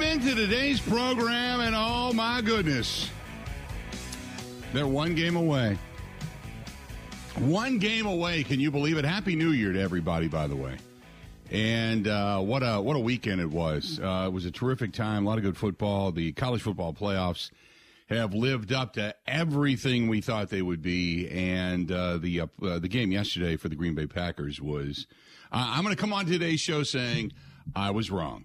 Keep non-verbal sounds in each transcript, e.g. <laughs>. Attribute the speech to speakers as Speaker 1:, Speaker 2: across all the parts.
Speaker 1: Welcome into today's program, and oh my goodness, they're one game away. One game away. Can you believe it? Happy New Year to everybody, by the way. And uh, what a what a weekend it was. Uh, it was a terrific time. A lot of good football. The college football playoffs have lived up to everything we thought they would be. And uh, the uh, the game yesterday for the Green Bay Packers was. Uh, I'm going to come on today's show saying I was wrong.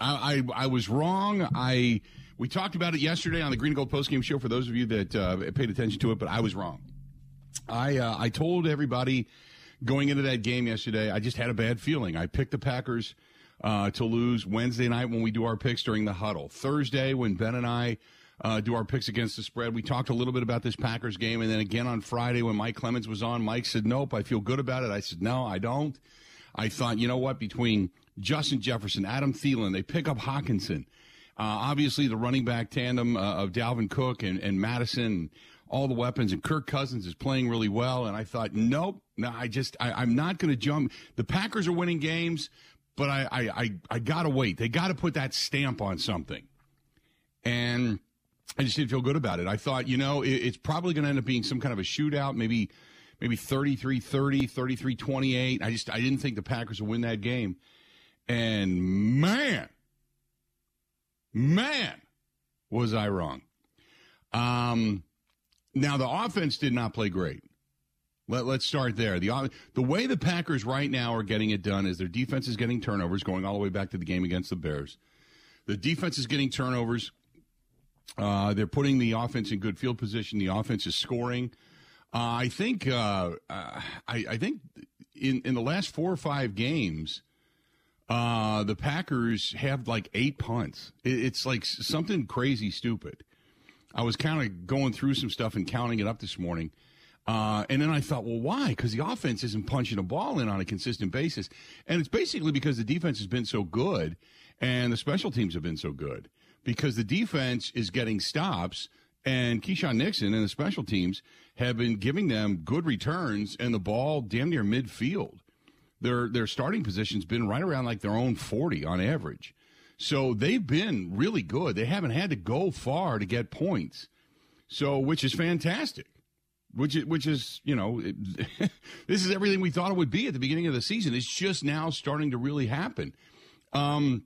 Speaker 1: I, I, I was wrong. I we talked about it yesterday on the Green and Gold postgame show. For those of you that uh, paid attention to it, but I was wrong. I uh, I told everybody going into that game yesterday. I just had a bad feeling. I picked the Packers uh, to lose Wednesday night when we do our picks during the huddle. Thursday when Ben and I. Uh, do our picks against the spread. We talked a little bit about this Packers game, and then again on Friday when Mike Clemens was on, Mike said, "Nope, I feel good about it." I said, "No, I don't." I thought, you know what? Between Justin Jefferson, Adam Thielen. They pick up Hockenson. Uh, obviously, the running back tandem uh, of Dalvin Cook and, and Mattison, all the weapons, and Kirk Cousins is playing really well. And I thought, nope, no, I just, I, am not going to jump. The Packers are winning games, but I, I, I, I got to wait. They got to put that stamp on something. And I just didn't feel good about it. I thought, you know, it, it's probably going to end up being some kind of a shootout, maybe maybe 33-30, 33-28. I just I didn't think the Packers would win that game. And man, man, was I wrong. Um, now the offense did not play great. Let, us start there. The the way the Packers right now are getting it done is their defense is getting turnovers, going all the way back to the game against the Bears. The defense is getting turnovers. Uh, they're putting the offense in good field position. The offense is scoring. Uh, I think uh, I, I, think in in the last four or five games, uh, the Packers have like eight punts. it's like something crazy stupid. I was kind of going through some stuff and counting it up this morning. Uh, and then I thought, well, why? Because the offense isn't punching a ball in on a consistent basis. And it's basically because the defense has been so good and the special teams have been so good. Because the defense is getting stops and Keisean Nixon and the special teams have been giving them good returns and the ball damn near midfield their their starting position's been right around like their own 40 on average. So they've been really good. They haven't had to go far to get points. So which is fantastic. Which is, which is, you know, it, <laughs> this is everything we thought it would be at the beginning of the season. It's just now starting to really happen. Um,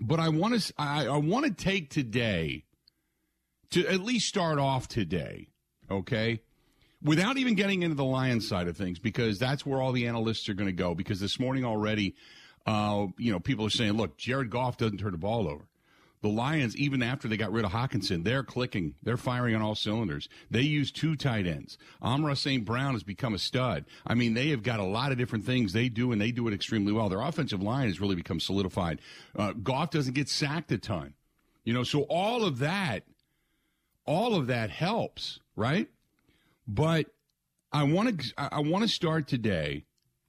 Speaker 1: but I want to I, I want to take today to at least start off today, okay? Without even getting into the Lions side of things, because that's where all the analysts are going to go. Because this morning already, uh, you know, people are saying, look, Jared Goff doesn't turn the ball over. The Lions, even after they got rid of Hockenson, they're clicking. They're firing on all cylinders. They use two tight ends. Amon-Ra St. Brown has become a stud. I mean, they have got a lot of different things they do, and they do it extremely well. Their offensive line has really become solidified. Uh, Goff doesn't get sacked a ton. You know, so all of that, all of that helps, right? But I want to I want to start today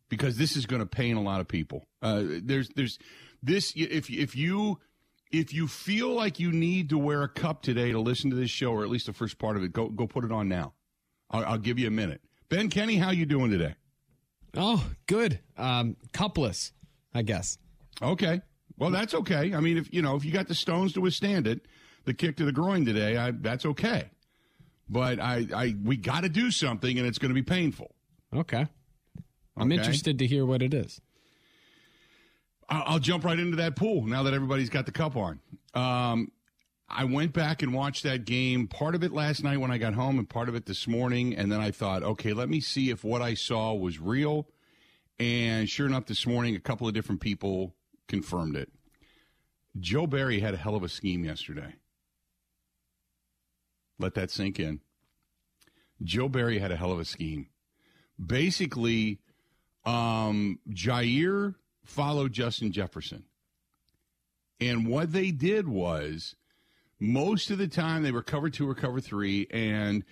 Speaker 1: because this is going to pain a lot of people. Uh, there's there's this if if you if you feel like you need to wear a cup today to listen to this show or at least the first part of it, go go put it on now. I'll, I'll give you a minute. Ben Kenny, how you doing today?
Speaker 2: Oh, good. Um, cupless, I guess.
Speaker 1: Okay. Well, that's okay. I mean, if you know, if you got the stones to withstand it, the kick to the groin today, I, that's okay but I, I we got to do something, and it's going to be painful.
Speaker 2: Okay. I'm okay? interested to hear what it is.
Speaker 1: I'll, I'll, jump right into that pool now that everybody's got the cup on. Um, I went back and watched that game, part of it last night when I got home, and part of it this morning. And then I thought, okay, let me see if what I saw was real. And sure enough, this morning, a couple of different people confirmed it. Joe Barry had a hell of a scheme yesterday. Let that sink in. Joe Barry had a hell of a scheme. Basically, um, Jaire followed Justin Jefferson. And what they did was most of the time they were cover two or cover three, and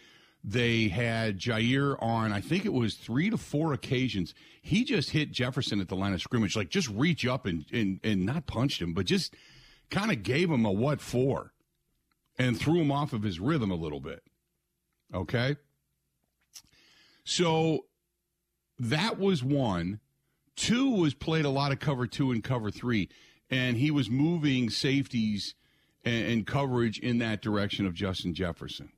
Speaker 1: they had Jaire on, I think it was three to four occasions. He just hit Jefferson at the line of scrimmage, like just reach up and, and, and not punched him, but just kind of gave him a what for and threw him off of his rhythm a little bit. Okay? So that was one. Two was played a lot of cover two and cover three. and he was moving safeties and, and coverage in that direction of Justin Jefferson.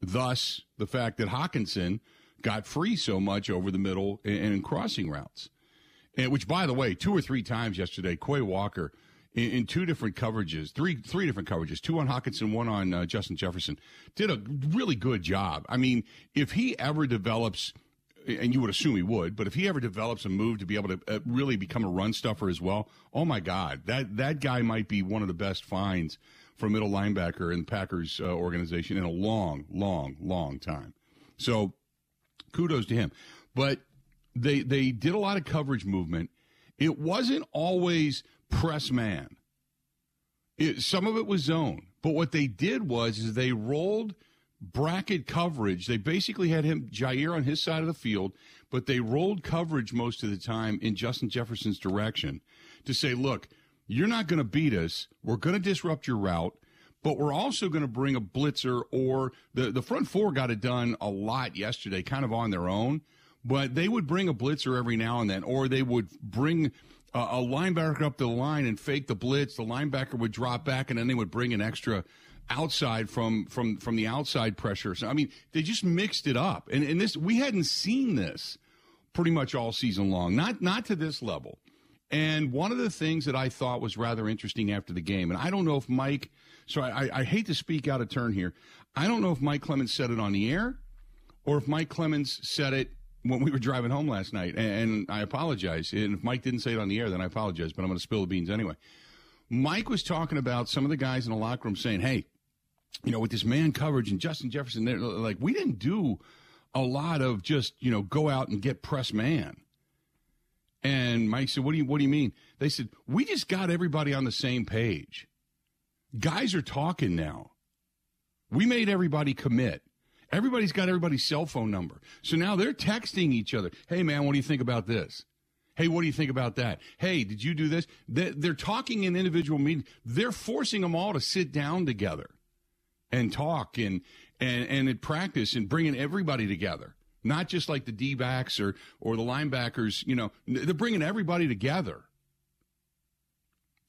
Speaker 1: Thus, the fact that Hockenson got free so much over the middle and, and in crossing routes. And which, by the way, two or three times yesterday, Quay Walker in, in, two different coverages, three three different coverages, two on Hockenson, one on uh, Justin Jefferson, did a really good job. I mean, if he ever develops, and you would assume he would, but if he ever develops a move to be able to uh, really become a run stuffer as well, oh my God, that that guy might be one of the best finds for middle linebacker in the Packers uh, organization in a long, long, long time. So, kudos to him. But they they did a lot of coverage movement. It wasn't always press man. It, some of it was zone, but what they did was is they rolled bracket coverage. They basically had him Jaire on his side of the field, but they rolled coverage most of the time in Justin Jefferson's direction to say, look, you're not going to beat us. We're going to disrupt your route, but we're also going to bring a blitzer or the the front four got it done a lot yesterday, kind of on their own but they would bring a blitzer every now and then, or they would bring a, linebacker up the line and fake the blitz. The linebacker would drop back, and then they would bring an extra outside from from from the outside pressure. So I mean, they just mixed it up, and and this we hadn't seen this pretty much all season long, not not to this level. And one of the things that I thought was rather interesting after the game, and I don't know if Mike, so I, I hate to speak out of turn here. I don't know if Mike Clemens said it on the air or if Mike Clemens said it when we were driving home last night, and I apologize. And if Mike didn't say it on the air, then I apologize, but I'm going to spill the beans anyway. Mike was talking about some of the guys in the locker room saying, hey, you know, with this man coverage and Justin Jefferson, they're like, we didn't do a lot of just, you know, go out and get press man. And Mike said, what do you, what do you mean? They said, we just got everybody on the same page. Guys are talking now. We made everybody commit. Everybody's got everybody's cell phone number. So now they're texting each other. Hey, man, what do you think about this? Hey, what do you think about that? Hey, did you do this? They're talking in individual meetings. They're forcing them all to sit down together and talk and and and in practice and bringing everybody together. Not just like the D backs or or the linebackers. You know, they're bringing everybody together,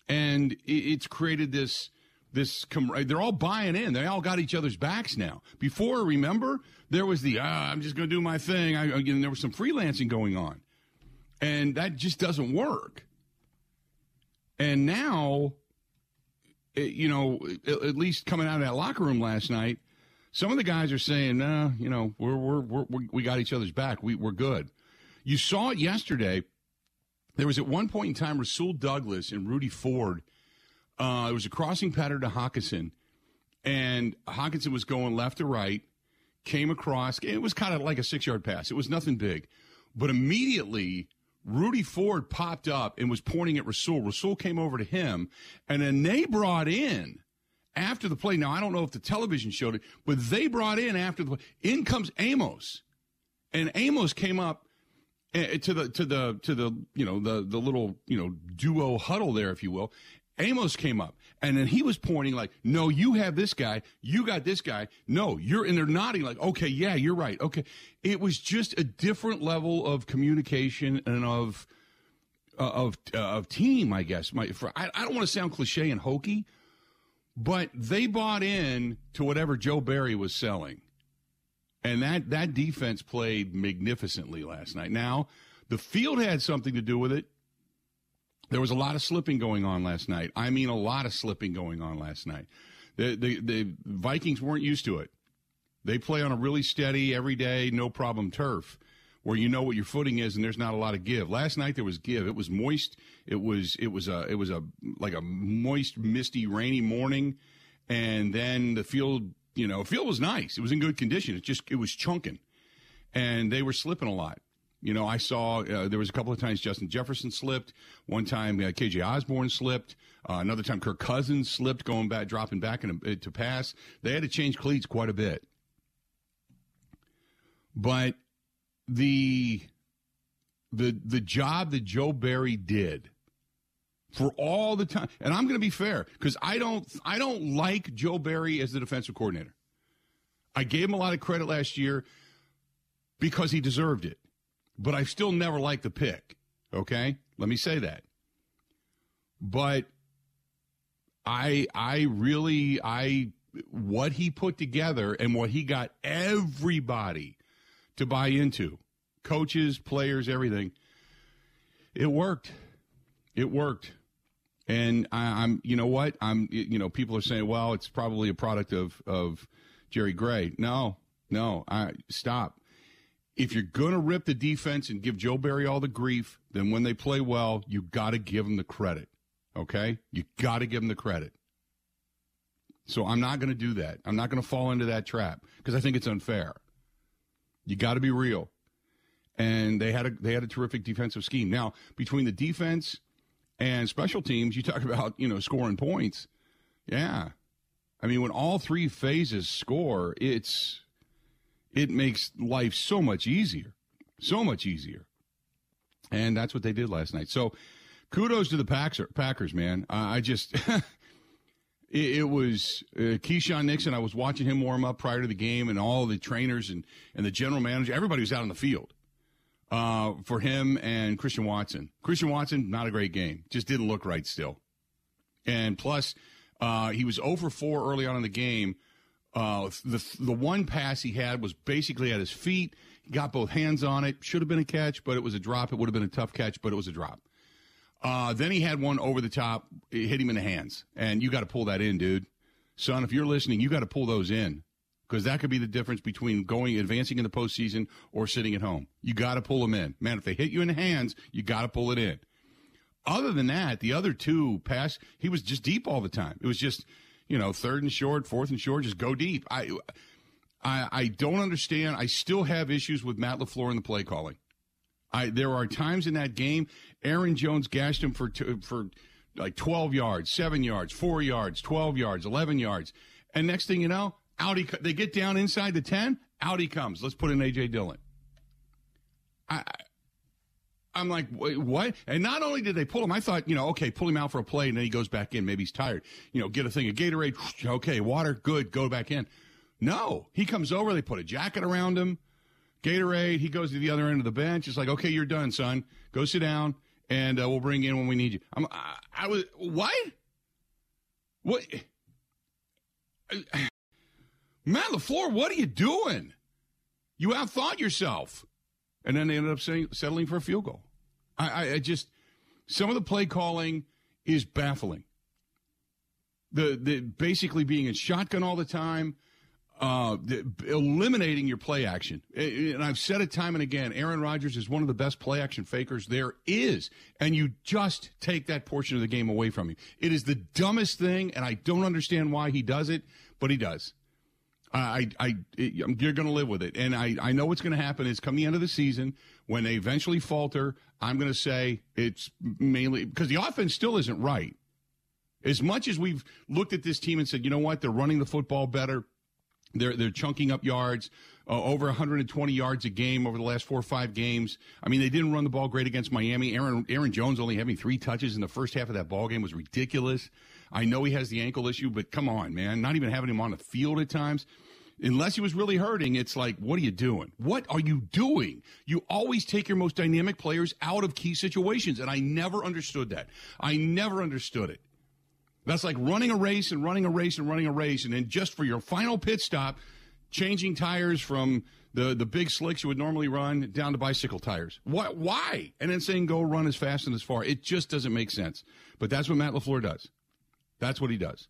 Speaker 1: and it's created this this they're all buying in. They all got each other's backs now. Before, remember, there was the ah, I'm just going to do my thing. I, again, there was some freelancing going on, and that just doesn't work. And now, it, you know, at least coming out of that locker room last night, some of the guys are saying, "Nah, you know, we're, we're, we're we got each other's back. We, we're good." You saw it yesterday. There was at one point in time Rasul Douglas and Rudy Ford uh, it was a crossing pattern to Hockenson, and Hockenson was going left to right, came across. It was kind of like a six yard pass. It was nothing big. But immediately, Rudy Ford popped up and was pointing at Rasul. Rasul came over to him, and then they brought in after the play. Now, I don't know if the television showed it, but they brought in after the play. In comes Amos. And Amos came up eh, to the to the to the you know the the little you know duo huddle there if you will Amos came up and then he was pointing like, no, you have this guy. You got this guy. No, you're, and they're nodding like, okay, yeah, you're right. Okay. It was just a different level of communication and of, uh, of, uh, of team, I guess. My, for, I, I don't want to sound cliche and hokey, but they bought in to whatever Joe Barry was selling. And that, that defense played magnificently last night. Now, the field had something to do with it. There was a lot of slipping going on last night. I mean, a lot of slipping going on last night. The, the, the Vikings weren't used to it. They play on a really steady, everyday, no problem turf where you know what your footing is and there's not a lot of give. Last night there was give. It was moist. It was it was a it was a like a moist, misty, rainy morning, and then the field you know field was nice. It was in good condition. It just it was chunking, and they were slipping a lot. You know, I saw uh, there was a couple of times Justin Jefferson slipped. One time uh, KJ Osborn slipped. Uh, another time Kirk Cousins slipped, going back, dropping back in a, to pass. They had to change cleats quite a bit. But the the the job that Joe Barry did for all the time, and I'm going to be fair because I don't I don't like Joe Barry as the defensive coordinator. I gave him a lot of credit last year because he deserved it but I still never liked the pick. Okay? Let me say that. but I I really I what he put together and what he got everybody to buy into, coaches, players, everything. It worked. It worked. And I, am you know what? I'm, you know, people are saying, well, it's probably a product of, of Jerry Gray. No, no, I stop. If you're going to rip the defense and give Joe Barry all the grief, then when they play well, you got to give them the credit. Okay? You got to give them the credit. So I'm not going to do that. I'm not going to fall into that trap because I think it's unfair. You got to be real. And they had a they had a terrific defensive scheme. Now, between the defense and special teams, you talk <laughs> about, you know, scoring points. Yeah. I mean, when all three phases score, it's it makes life so much easier. So much easier. And that's what they did last night. So kudos to the Packers, man. I just <laughs> it, it was uh, Keisean Nixon. I was watching him warm up prior to the game, and all the trainers and, and the general manager, everybody was out on the field uh, for him and Christian Watson. Christian Watson, not a great game. Just didn't look right still. And plus, uh, he was over 4 early on in the game. Uh, the the one pass he had was basically at his feet. He got both hands on it. Should have been a catch, but it was a drop. It would have been a tough catch, but it was a drop. Uh, then he had one over the top, it hit him in the hands, and you got to pull that in, dude. Son, if you're listening, you got to pull those in because that could be the difference between going advancing in the postseason or sitting at home. You got to pull them in, man. If they hit you in the hands, you got to pull it in. Other than that, the other two pass, he was just deep all the time. It was just, you know, third and short, fourth and short, just go deep. I, I, I don't understand. I still have issues with Matt LaFleur in the play calling. I, there are times in that game, Aaron Jones gashed him for for like 12 yards, seven yards, four yards, 12 yards, 11 yards, and next thing you know, out he they get down inside the 10, out he comes. Let's put in AJ Dillon. I. I'm like, what? And not only did they pull him, I thought, you know, okay, pull him out for a play, and then he goes back in. Maybe he's tired. You know, get a thing of Gatorade. <laughs> Okay, water, good, go back in. No, he comes over. They put a jacket around him. Gatorade. He goes to the other end of the bench. It's like, okay, you're done, son. Go sit down, and uh, we'll bring in when we need you. I'm, I, I was what? What? <sighs> Matt LaFleur, what are you doing? You outthought yourself, and then they ended up settling for a field goal. I, I, I just some of the play calling is baffling. The the basically being in shotgun all the time uh, eliminating your play action. And I've said it time and again Aaron Rodgers is one of the best play action fakers there is. And you just take that portion of the game away from him. It is the dumbest thing, and I don't understand why he does it, but he does. I, I, it, you're going to live with it. And I, I know what's going to happen is come the end of the season, when they eventually falter, I'm going to say it's mainly because the offense still isn't right. As much as we've looked at this team and said, you know what, they're running the football better they're they're chunking up yards, uh, over 120 yards a game over the last four or five games. I mean, they didn't run the ball great against Miami. Aaron Aaron Jones only having three touches in the first half of that ball game was ridiculous. I know he has the ankle issue, but come on, man, not even having him on the field at times. Unless he was really hurting, it's like, what are you doing? What are you doing? You always take your most dynamic players out of key situations, and I never understood that. I never understood it. That's like running a race and running a race and running a race, and then just for your final pit stop, changing tires from the, the big slicks you would normally run down to bicycle tires. What? Why? And then saying go run as fast and as far. It just doesn't make sense. But that's what Matt LaFleur does. That's what he does.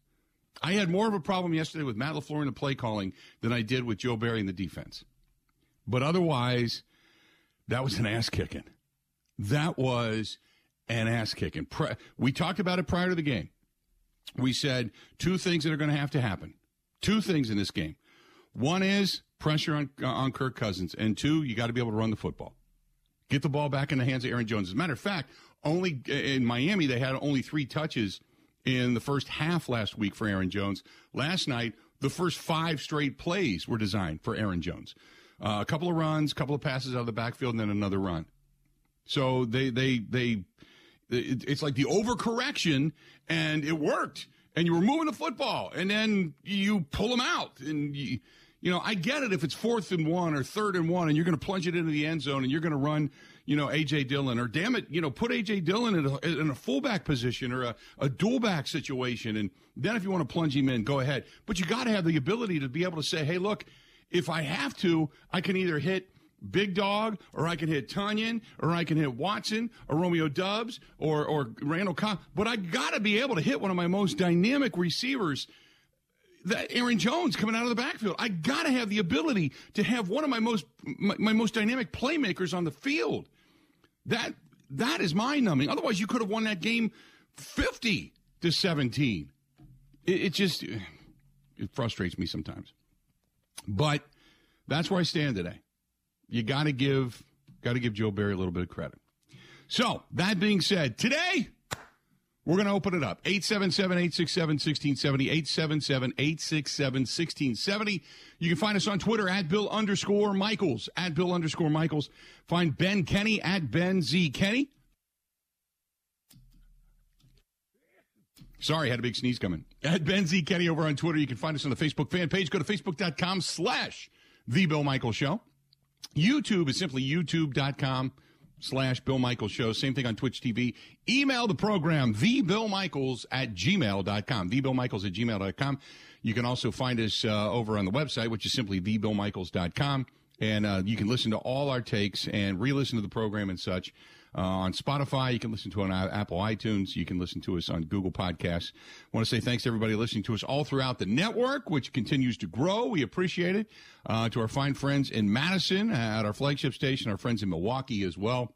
Speaker 1: I had more of a problem yesterday with Matt LaFleur and the play calling than I did with Joe Barry and the defense. But otherwise, that was an ass kicking. That was an ass kicking. We talked about it prior to the game we said two things that are going to have to happen. Two things in this game. One is pressure on on Kirk Cousins, and two, you got to be able to run the football. Get the ball back in the hands of Aaron Jones. As a matter of fact, only in Miami they had only three touches in the first half last week for Aaron Jones. Last night, the first five straight plays were designed for Aaron Jones. Uh, a couple of runs, a couple of passes out of the backfield, and then another run. So they they they it's like the overcorrection, and it worked. And you were moving the football, and then you pull them out, and you, You know, I get it if it's fourth and one or third and one and you're going to plunge it into the end zone and you're going to run, you know, A.J. Dillon or damn it, you know, put A.J. Dillon in a, in a fullback position or a, a dual back situation. And then if you want to plunge him in, go ahead. But you got to have the ability to be able to say, hey, look, if I have to, I can either hit Big Dog, or I can hit Tonyan, or I can hit Watson, or Romeo Doubs, or or Randall Cobb. But I got to be able to hit one of my most dynamic receivers, that Aaron Jones coming out of the backfield. I got to have the ability to have one of my most my, my most dynamic playmakers on the field. That that is mind numbing. Otherwise, you could have won that game fifty to seventeen. It, it just it frustrates me sometimes, but that's where I stand today you got to give got to give Joe Barry a little bit of credit. So that being said, today we're going to open it up. 877-867-1670, 877-867-1670. You can find us on Twitter at Bill underscore Michaels, at Bill underscore Michaels. Find Ben Kenny at Ben Z Kenny. Sorry, had a big sneeze coming. At Ben Z Kenny over on Twitter. You can find us on the Facebook fan page. Go to facebook.com slash The Bill Michaels Show. YouTube is simply youtube.com slash Bill Michaels Show. Same thing on Twitch TV. Email the program, thebillmichaels at gmail.com. Thebillmichaels at gmail.com. You can also find us uh, over on the website, which is simply thebillmichaels.com. And uh, you can listen to all our takes and re listen to the program and such. Uh, on Spotify. You can listen to it on Apple iTunes. You can listen to us on Google Podcasts. I want to say thanks to everybody listening to us all throughout the network, which continues to grow. We appreciate it. Uh, to our fine friends in Madison at our flagship station, our friends in Milwaukee as well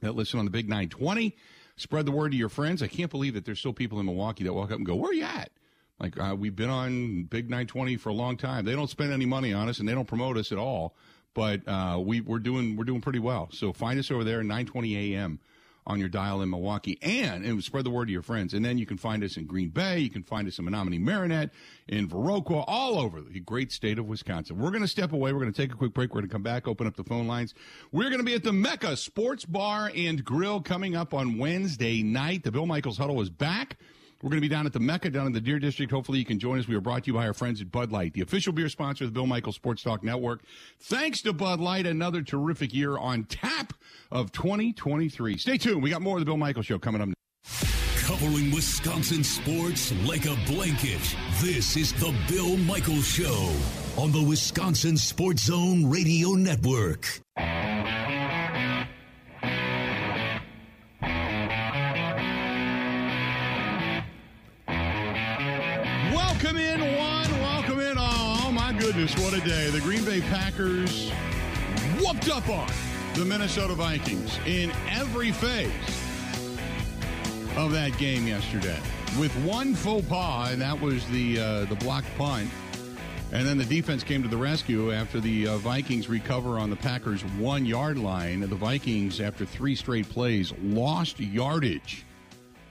Speaker 1: that listen on the Big 920. Spread the word to your friends. I can't believe that there's still people in Milwaukee that walk up and go, Where are you at? Like, uh, we've been on Big 920 for a long time. They don't spend any money on us and they don't promote us at all but uh, we we're doing we're doing pretty well. So find us over there at 9:20 a.m. on your dial in Milwaukee, and and spread the word to your friends. And then you can find us in Green Bay. You can find us in Menominee, Marinette, in Viroqua, all over the great state of Wisconsin. We're going to step away. We're going to take a quick break. We're going to come back, open up the phone lines. We're going to be at the Mecca Sports Bar and Grill coming up on Wednesday night. The Bill Michaels Huddle is back. We're going to be down at the Mecca down in the Deer District. Hopefully, you can join us. We are brought to you by our friends at Bud Light, the official beer sponsor of the Bill Michaels Sports Talk Network. Thanks to Bud Light, another terrific year on tap of 2023. Stay tuned. We got more of the Bill Michael Show coming up.
Speaker 3: Covering Wisconsin sports like a blanket. This is the Bill Michaels Show on the Wisconsin Sports Zone Radio Network.
Speaker 1: Welcome in, one. Welcome in. Oh, my goodness, what a day. The Green Bay Packers whooped up on the Minnesota Vikings in every phase of that game yesterday with one faux pas, and that was the uh, the blocked punt. And then the defense came to the rescue after the uh, Vikings recover on the Packers' one yard line. The Vikings, after three straight plays, lost yardage.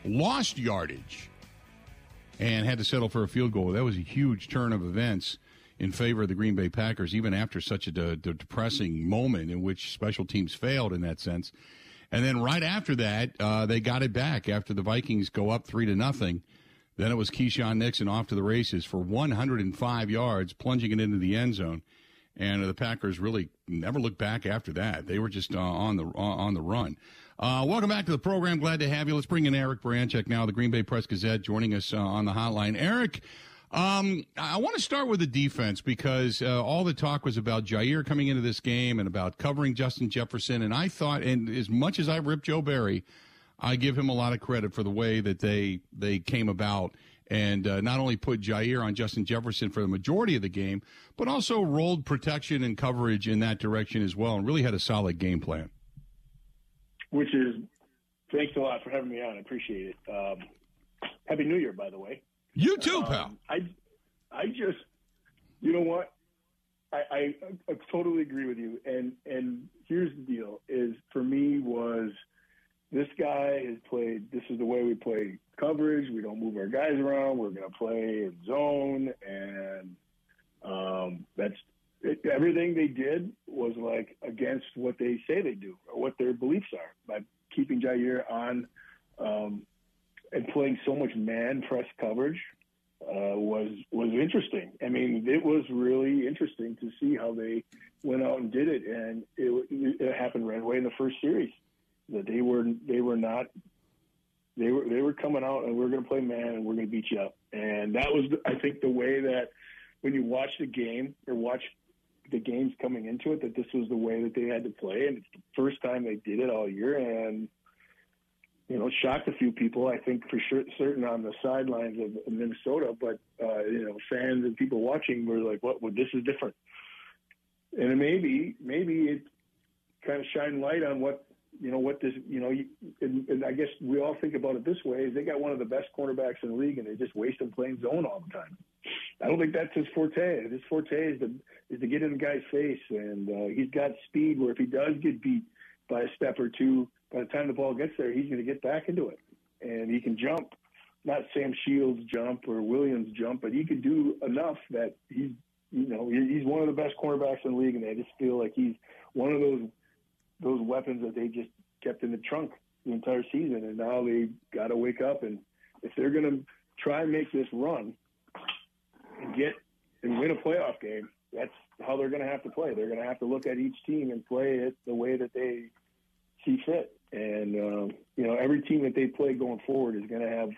Speaker 1: Lost yardage and had to settle for a field goal. That was a huge turn of events in favor of the Green Bay Packers, even after such a de- de- depressing moment in which special teams failed in that sense. And then right after that, uh, they got it back after the Vikings go up three to nothing. Then it was Keisean Nixon off to the races for 105 yards, plunging it into the end zone. And the Packers really never looked back after that. They were just uh, on the uh, on the run. Uh, welcome back to the program. Glad to have you. Let's bring in Eric Baranczyk now, the Green Bay Press Gazette, joining us uh, on the hotline. Eric, um, I want to start with the defense because uh, all the talk was about Jaire coming into this game and about covering Justin Jefferson. And I thought, and as much as I rip Joe Barry, I give him a lot of credit for the way that they they came about and uh, not only put Jaire on Justin Jefferson for the majority of the game, but also rolled protection and coverage in that direction as well, and really had a solid game plan
Speaker 4: which is thanks a lot for having me on. I appreciate it. Um, Happy New Year, by the way.
Speaker 1: You too, um, pal.
Speaker 4: I, I just, you know what? I, I, I totally agree with you. And and here's the deal: is for me was this guy has played. This is the way we play coverage. We don't move our guys around. We're going to play in zone, and um, that's it, everything they did was like against what they say they do or what their beliefs are by keeping Jaire on um, and playing so much man press coverage. uh, was was interesting. I mean, it was really interesting to see how they went out and did it, and it, it happened right away in the first series. That they were they were not they were they were coming out and we are going to play man and we're going to beat you up, and that was I think the way that when you watch the game or watch the games coming into it that this was the way that they had to play, and it's the first time they did it all year, and you know, shocked a few people. I think for sure, certain on the sidelines of Minnesota, but uh, you know, fans and people watching were like, "What? Well, this is different." And maybe, maybe it kind of shine light on what you know what this you know and, and I guess we all think about it this way is they got one of the best cornerbacks in the league and they just waste him playing zone all the time. I don't think that's his forte. His forte is to is to get in the guy's face and uh, he's got speed where if he does get beat by a step or two, by the time the ball gets there, he's going to get back into it and he can jump. Not Sam Shields jump or Williams jump, but he can do enough that he's you know he's one of the best cornerbacks in the league, and I just feel like he's one of those those weapons that they just kept in the trunk the entire season, and now they got to wake up. And if they're going to try and make this run and get and win a playoff game, that's how they're going to have to play. They're going to have to look at each team and play it the way that they see fit. And um, you know, every team that they play going forward is going to have,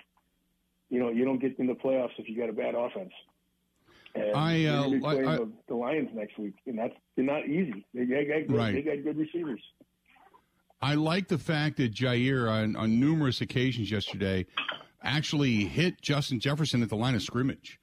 Speaker 4: you know, you don't get in the playoffs if you got a bad offense. And I, uh, be playing I, the, the, Lions next week, and that's not easy. They, they got good, right. they got good receivers.
Speaker 1: I like the fact that Jaire on, on numerous occasions yesterday, actually hit Justin Jefferson at the line of scrimmage.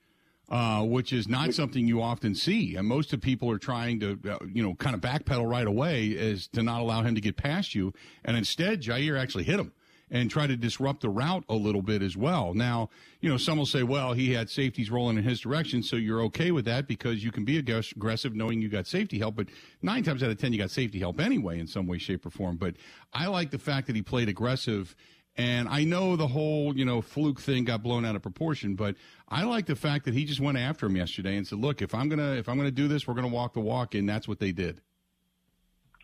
Speaker 1: Uh, which is not something you often see. And most of people are trying to, uh, you know, kind of backpedal right away is to not allow him to get past you. And instead, Jaire actually hit him and try to disrupt the route a little bit as well. Now, you know, some will say, well, he had safeties rolling in his direction, so you're okay with that because you can be aggressive knowing you got safety help. But nine times out of ten, you got safety help anyway in some way, shape, or form. But I like the fact that he played aggressive. And I know the whole, you know, fluke thing got blown out of proportion, but I like the fact that he just went after him yesterday and said, "Look, if I'm gonna if I'm gonna do this, we're gonna walk the walk," and that's what they did.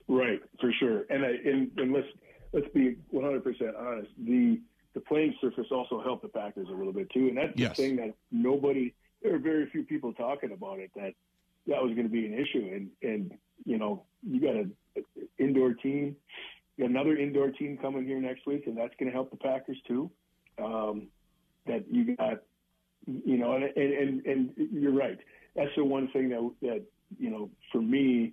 Speaker 4: Right, for sure. And I, and, and let's let's be 100% honest. The the playing surface also helped the Packers a little bit too, and that's yes. the thing that nobody. There are very few people talking about it that that was going to be an issue, and and you know you got an indoor team, another indoor team coming here next week, and that's going to help the Packers too. Um, that you got, you know, and, and and you're right. That's the one thing that that you know for me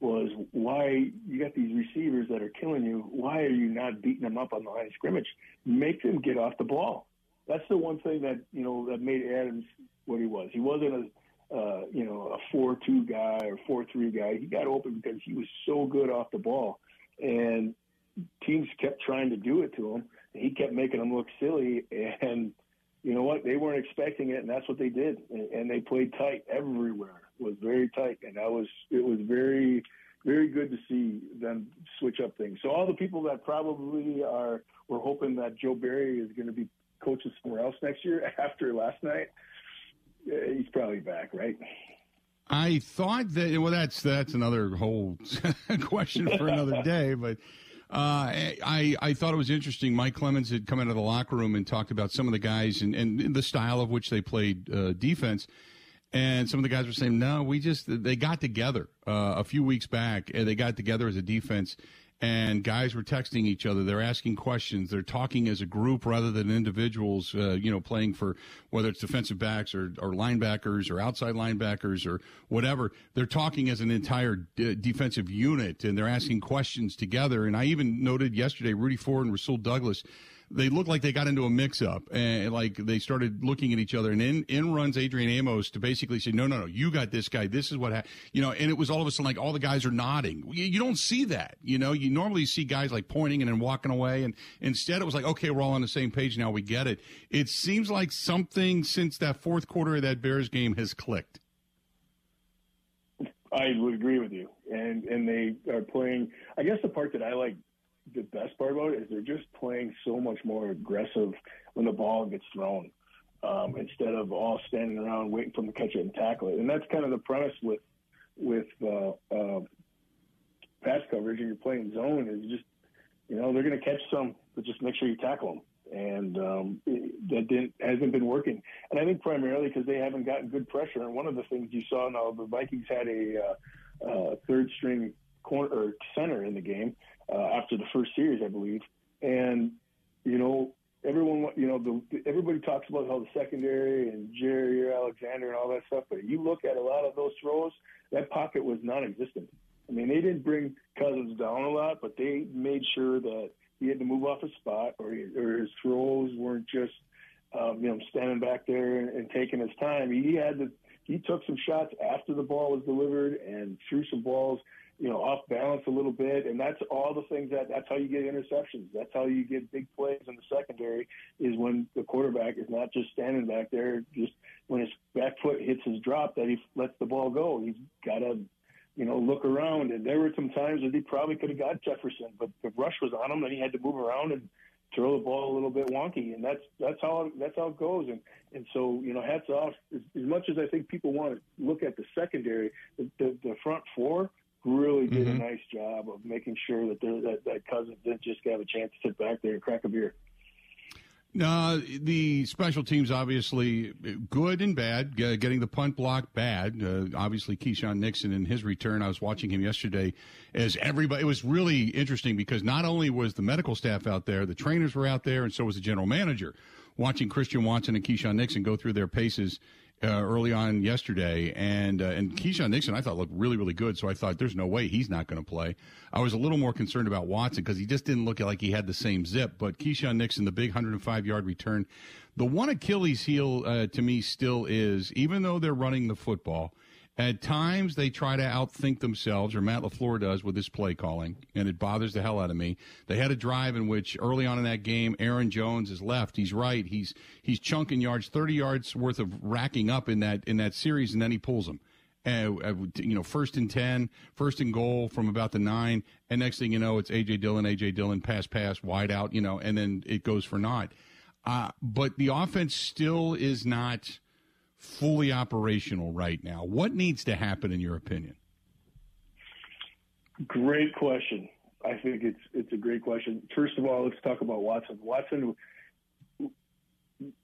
Speaker 4: was why you got these receivers that are killing you. Why are you not beating them up on the line of scrimmage? Make them get off the ball. That's the one thing that you know that made Adams what he was. He wasn't a uh, you know a four-two guy or four-three guy. He got open because he was so good off the ball, and teams kept trying to do it to him. He kept making them look silly, and you know what? They weren't expecting it, and that's what they did. And, and they played tight everywhere was very tight, and that was it was very very good to see them switch up things. So all the people that probably are were hoping that Joe Barry is going to be coaching somewhere else next year <laughs> after last night, eh, he's probably back, right?
Speaker 1: I thought that well, that's that's another whole <laughs> question for another day, but. Uh, I I thought it was interesting. Mike Clemens had come out of the locker room and talked about some of the guys and, and the style of which they played uh, defense. And some of the guys were saying, no, we just, they got together uh, a few weeks back and they got together as a defense and guys were texting each other. They're asking questions. They're talking as a group rather than individuals, uh, you know, playing for whether it's defensive backs or, or linebackers or outside linebackers or whatever. They're talking as an entire d- defensive unit and they're asking questions together. And I even noted yesterday, Rudy Ford and Rasul Douglas they looked like they got into a mix up and like they started looking at each other and in, in runs Adrian Amos to basically say, no, no, no, you got this guy. This is what, ha-. you know, and it was all of a sudden like all the guys are nodding. You, you don't see that, you know, you normally see guys like pointing and then walking away. And instead it was like, okay, we're all on the same page now. We get it. It seems like something since that fourth quarter of that Bears game has clicked.
Speaker 4: I would agree with you. And, and they are playing, I guess the part that I like the best part about it is they're just playing so much more aggressive when the ball gets thrown um, instead of all standing around waiting for them to catch it and tackle it. And that's kind of the premise with with uh, uh, pass coverage and you're playing zone is just you know they're going to catch some, but just make sure you tackle them. and um, that didn't hasn't been working. And I think primarily because they haven't gotten good pressure. And one of the things you saw now, the Vikings had a uh, uh, third string corner or center in the game uh, after the first series, I believe. And you know, everyone, you know, the, everybody talks about how the secondary and Jaire Alexander and all that stuff. But you look at a lot of those throws, that pocket was non-existent. I mean, they didn't bring Cousins down a lot, but they made sure that he had to move off his spot, or, he, or his throws weren't just, um, you know, standing back there and, and taking his time. He had to. He took some shots after the ball was delivered and threw some balls you know, off balance a little bit, and that's all the things that that's how you get interceptions. That's how you get big plays in the secondary is when the quarterback is not just standing back there, just when his back foot hits his drop that he lets the ball go. He's got to, you know, look around. And there were some times that he probably could have got Jefferson, but the rush was on him, and he had to move around and throw the ball a little bit wonky, and that's that's how that's how it goes. And and so you know, hats off. As, as much as I think people want to look at the secondary, the, the, the front four really did mm-hmm. a nice job of making sure that that that Cousins didn't just have a chance to sit back there and crack a beer.
Speaker 1: No, the special teams obviously good and bad. getting the punt block bad. Uh, obviously, Keisean Nixon in his return. I was watching him yesterday. As everybody, it was really interesting because not only was the medical staff out there, the trainers were out there, and so was the general manager. Watching Christian Watson and Keisean Nixon go through their paces uh, early on yesterday, and uh, and Keisean Nixon I thought looked really really good. So I thought there's no way he's not going to play. I was a little more concerned about Watson because he just didn't look like he had the same zip. But Keisean Nixon, the big 105 yard return, the one Achilles heel uh, to me still is even though they're running the football at times, they try to outthink themselves, or Matt LaFleur does with his play calling, and it bothers the hell out of me. They had a drive in which early on in that game, Aaron Jones is left. He's right. He's he's chunking yards, thirty yards worth of racking up in that in that series, and then he pulls them. Uh, you know, first and 10, first and goal from about the nine, and next thing you know, it's AJ Dillon, AJ Dillon, pass, pass, wide out, you know, and then it goes for naught. Uh, but the offense still is not fully operational right now? What needs to happen, in your opinion?
Speaker 4: Great question. I think it's it's a great question. First of all, let's talk about Watson. Watson,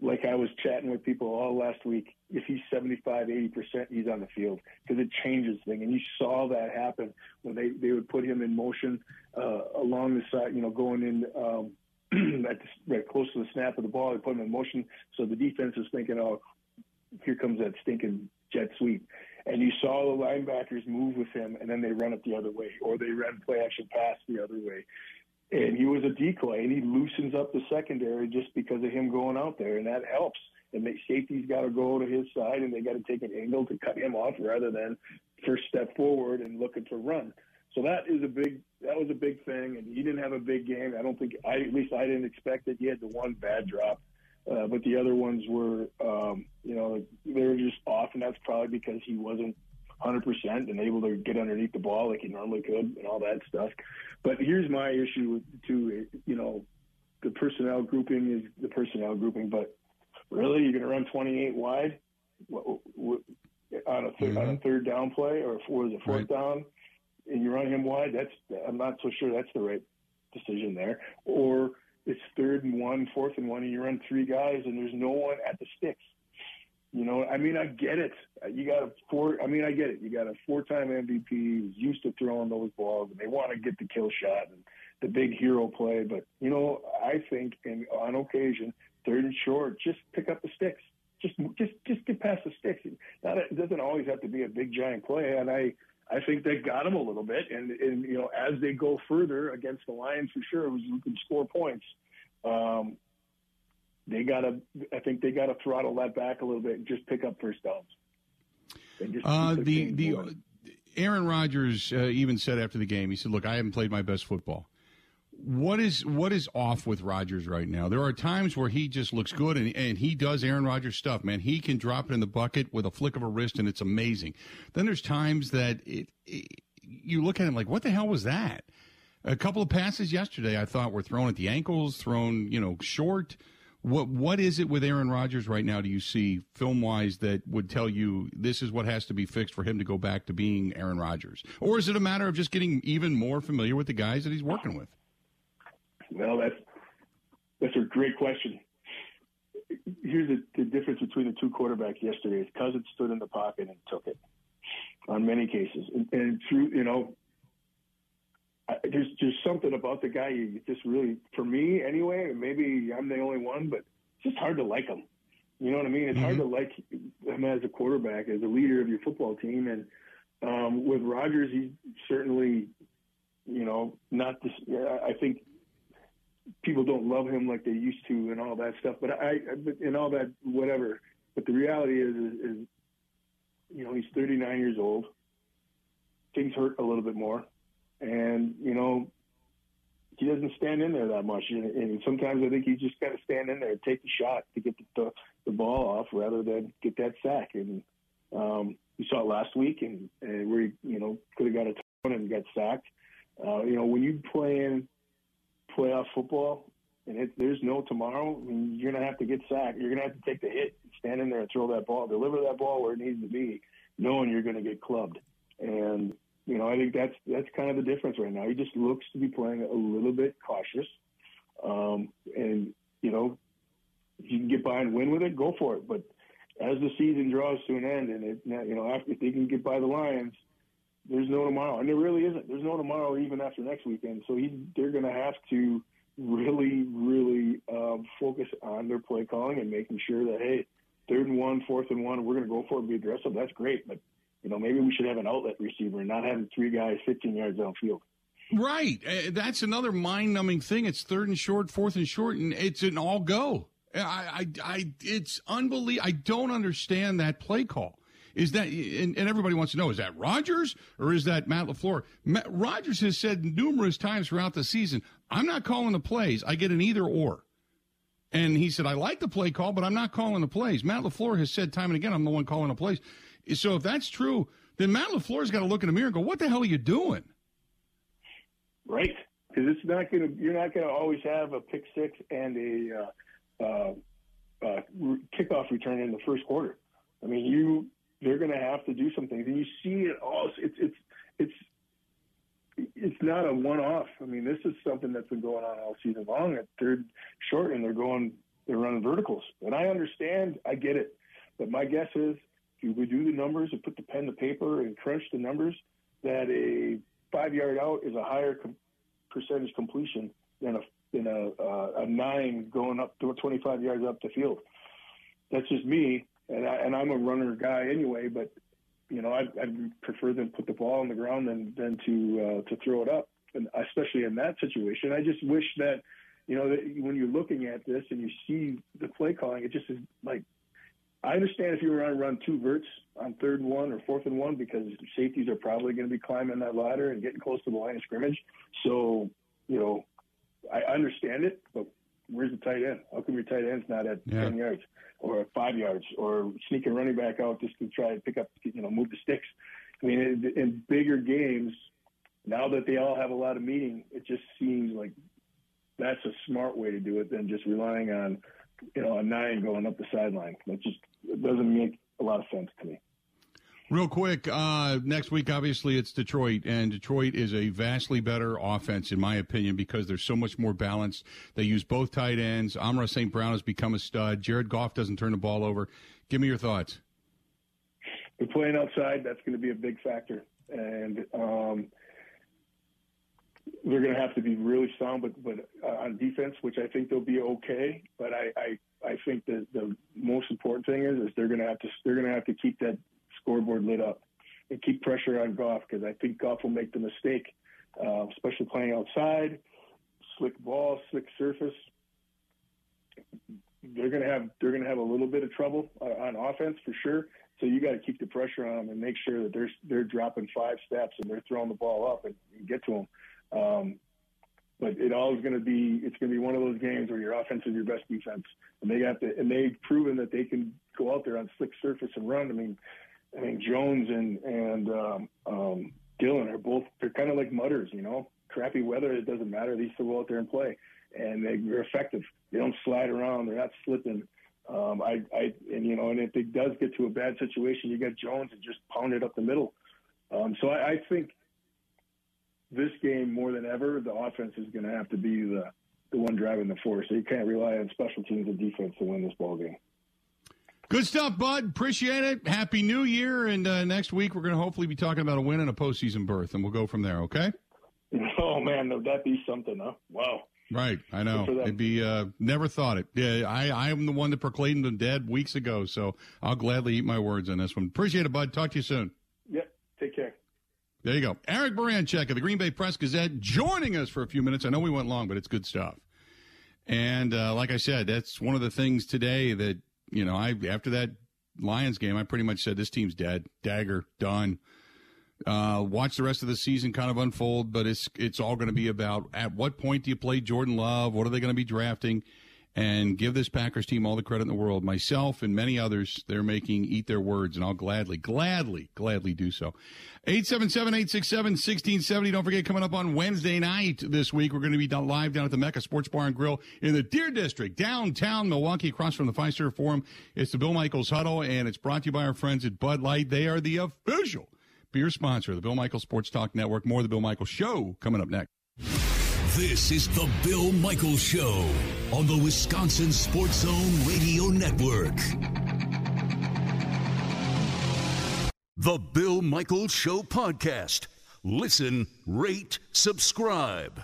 Speaker 4: like I was chatting with people all last week, if he's 75, 80%, he's on the field because it changes things. And you saw that happen when they, they would put him in motion uh, along the side, you know, going in um, <clears throat> at the, right close to the snap of the ball. They put him in motion. So the defense is thinking, oh, here comes that stinking jet sweep. And you saw the linebackers move with him, and then they run it the other way, or they run play action pass the other way. And he was a decoy, and he loosens up the secondary just because of him going out there, and that helps. And the safety's got to go to his side, and they got to take an angle to cut him off rather than first step forward and looking to run. So that is a big that was a big thing, and he didn't have a big game. I don't think I at least I didn't expect it. He had the one bad drop uh, but the other ones were, um, you know, they were just off, and that's probably because he wasn't 100% and able to get underneath the ball like he normally could and all that stuff. But here's my issue with, too. You know, the personnel grouping is the personnel grouping, but really, you're going to run 28 wide on a, th- mm-hmm. on a third down play or for the fourth right. down, and you run him wide. That's I'm not so sure that's the right decision there. Or it's third and one, fourth and one, and you run three guys, and there's no one at the sticks. You know, I mean, I get it. You got a four. I mean, I get it. You got a four-time MVP who's used to throwing those balls, and they want to get the kill shot and the big hero play. But you know, I think, in, on occasion, third and short, just pick up the sticks. Just, just, just get past the sticks. Not, it doesn't always have to be a big giant play. And I, I think they got him a little bit, and, and you know, as they go further against the Lions, for sure, you can score points. Um, they got to, I think they got to throttle that back a little bit and just pick up first downs.
Speaker 1: Uh, the the Aaron Rodgers uh, even said after the game, he said, "Look, I haven't played my best football." What is what is off with Rodgers right now? There are times where he just looks good and, and he does Aaron Rodgers stuff, man. He can drop it in the bucket with a flick of a wrist and it's amazing. Then there's times that it, it you look at him like, what the hell was that? A couple of passes yesterday I thought were thrown at the ankles, thrown, you know, short. What what is it with Aaron Rodgers right now? Do you see film wise that would tell you this is what has to be fixed for him to go back to being Aaron Rodgers, or is it a matter of just getting even more familiar with the guys that he's working with?
Speaker 4: Well, that's That's a great question. Here's the, the difference between the two quarterbacks yesterday. Is Cousins stood in the pocket and took it on many cases, and, and through you know, I, there's just something about the guy. You just really, for me anyway. Maybe I'm the only one, but it's just hard to like him. You know what I mean? It's mm-hmm. hard to like him as a quarterback, as a leader of your football team, and um, with Rodgers, he's certainly, you know, not this. I think people don't love him like they used to, and all that stuff. But I, and all that, whatever. But the reality is, is, is you know, he's 39 years old. Things hurt a little bit more, and you know, he doesn't stand in there that much. And, and sometimes I think he's just got to stand in there and take the shot to get the, the, the ball off rather than get that sack. And um, we saw it last week, and, and where he, you know, could have got a ton and got sacked. Uh, you know, when you play in playoff football and it, there's no tomorrow, I mean, you're going to have to get sacked. You're going to have to take the hit, stand in there and throw that ball, deliver that ball where it needs to be, knowing you're going to get clubbed. And you know, I think that's that's kind of the difference right now. He just looks to be playing a little bit cautious, um, and you know, if you can get by and win with it, go for it. But as the season draws to an end, and it, you know, after if they can get by the Lions, there's no tomorrow, and there really isn't. There's no tomorrow even after next weekend. So he, they're going to have to really, really um, focus on their play calling and making sure that hey, third and one, fourth and one, we're going to go for it, and be aggressive. That's great, but you know, maybe we should have an outlet receiver and not having three guys 15 yards downfield.
Speaker 1: Right. Uh, that's another mind numbing thing. It's third and short, fourth and short, and it's an all go. I, I, I, it's unbelievable. I don't understand that play call. Is that, and, and, everybody wants to know, is that Rodgers or is that Matt LaFleur? Matt, Rodgers has said numerous times throughout the season, I'm not calling the plays. I get an either or. And he said, I like the play call, but I'm not calling the plays. Matt LaFleur has said time and again, I'm the one calling the plays. So if that's true, then Matt LaFleur's got to look in the mirror and go, "What the hell are you doing?"
Speaker 4: Right, because it's not going to. You're not going to always have a pick six and a uh, uh, uh, kickoff return in the first quarter. I mean, you they're going to have to do some things, and you see it all. It's it's it's it's not a one-off. I mean, this is something that's been going on all season long. Third short, and they're going, they're running verticals, and I understand, I get it, but my guess is if we do the numbers and put the pen to paper and crunch the numbers, that a five yard out is a higher com- percentage completion than a than a, uh, a nine going up to 25 yards up the field. That's just me, and, I, and I'm a runner guy anyway. But you know, I'd, I'd prefer them put the ball on the ground than than to uh, to throw it up, and especially in that situation. I just wish that you know that when you're looking at this and you see the play calling, it just is like I understand if you were on run two verts on third and one or fourth and one because safeties are probably going to be climbing that ladder and getting close to the line of scrimmage. So, you know, I understand it, but where's the tight end? How come your tight end's not at yeah. 10 yards or five yards or sneaking running back out just to try to pick up, you know, move the sticks? I mean, in, in bigger games, now that they all have a lot of meaning, it just seems like that's a smart way to do it than just relying on, you know, a nine going up the sideline. That just it doesn't make a lot of sense to me.
Speaker 1: Real quick, uh, next week, obviously, it's Detroit, and Detroit is a vastly better offense, in my opinion, because they're so much more balanced. They use both tight ends. Amon-Ra St. Brown has become a stud. Jared Goff doesn't turn the ball over. Give me your thoughts.
Speaker 4: They're playing outside. That's going to be a big factor. And um, they're going to have to be really sound, but but uh, on defense, which I think they'll be okay. But I I, I think that the most important thing is is they're going to have to they're going to have to keep that scoreboard lit up and keep pressure on Goff because I think Goff will make the mistake, uh, especially playing outside, slick ball, slick surface. They're to have they're to have a little bit of trouble uh, on offense for sure. So you got to keep the pressure on them and make sure that they're they're dropping five steps and they're throwing the ball up and, and get to them. Um, but it all is going to be it's going to be one of those games where your offense is your best defense, and they have to and they've proven that they can go out there on slick surface and run. I mean, I mean Jones and and um, um, Dillon are both they're kind of like mutters, you know. Crappy weather, it doesn't matter. They still go out there and play, and they, they're effective. They don't slide around. They're not slipping. Um, I, I, and you know, and if it does get to a bad situation, you got Jones and just pound it up the middle. Um, so I, I think this game more than ever, the offense is going to have to be the the one driving the force. So you can't rely on special teams and defense to win this ball game.
Speaker 1: Good stuff, Bud. Appreciate it. Happy New Year. And uh, next week, we're going to hopefully be talking about a win and a postseason berth, and we'll go from there, okay? <laughs>
Speaker 4: Oh, man, would that be something, huh? Wow.
Speaker 1: Right, I know. It'd be uh, never thought it. Yeah, I I am the one that proclaimed them dead weeks ago, so I'll gladly eat my words on this one. Appreciate it, bud. Talk to you soon.
Speaker 4: Yep. Take care.
Speaker 1: There you go. Eric Baranczyk of the Green Bay Press Gazette joining us for a few minutes. I know we went long, but it's good stuff. And uh, like I said, that's one of the things today that you know. I after that Lions game, I pretty much said this team's dead, dagger, done. Uh, watch the rest of the season kind of unfold, but it's it's all going to be about at what point do you play Jordan Love? What are they going to be drafting? And give this Packers team all the credit in the world. Myself and many others, they're making eat their words, and I'll gladly, gladly, gladly do so. 877-867-1670. Don't forget, coming up on Wednesday night this week, we're going to be live down at the Mecca Sports Bar and Grill in the Deer District, downtown Milwaukee, across from the Fiserv Forum. It's the Bill Michaels Huddle, and it's brought to you by our friends at Bud Light. They are the official beer sponsor of the Bill Michaels Sports Talk Network. More of the Bill Michaels Show coming up next.
Speaker 3: This is the Bill Michaels Show on the Wisconsin Sports Zone Radio Network. The Bill Michaels Show podcast. Listen, rate, subscribe.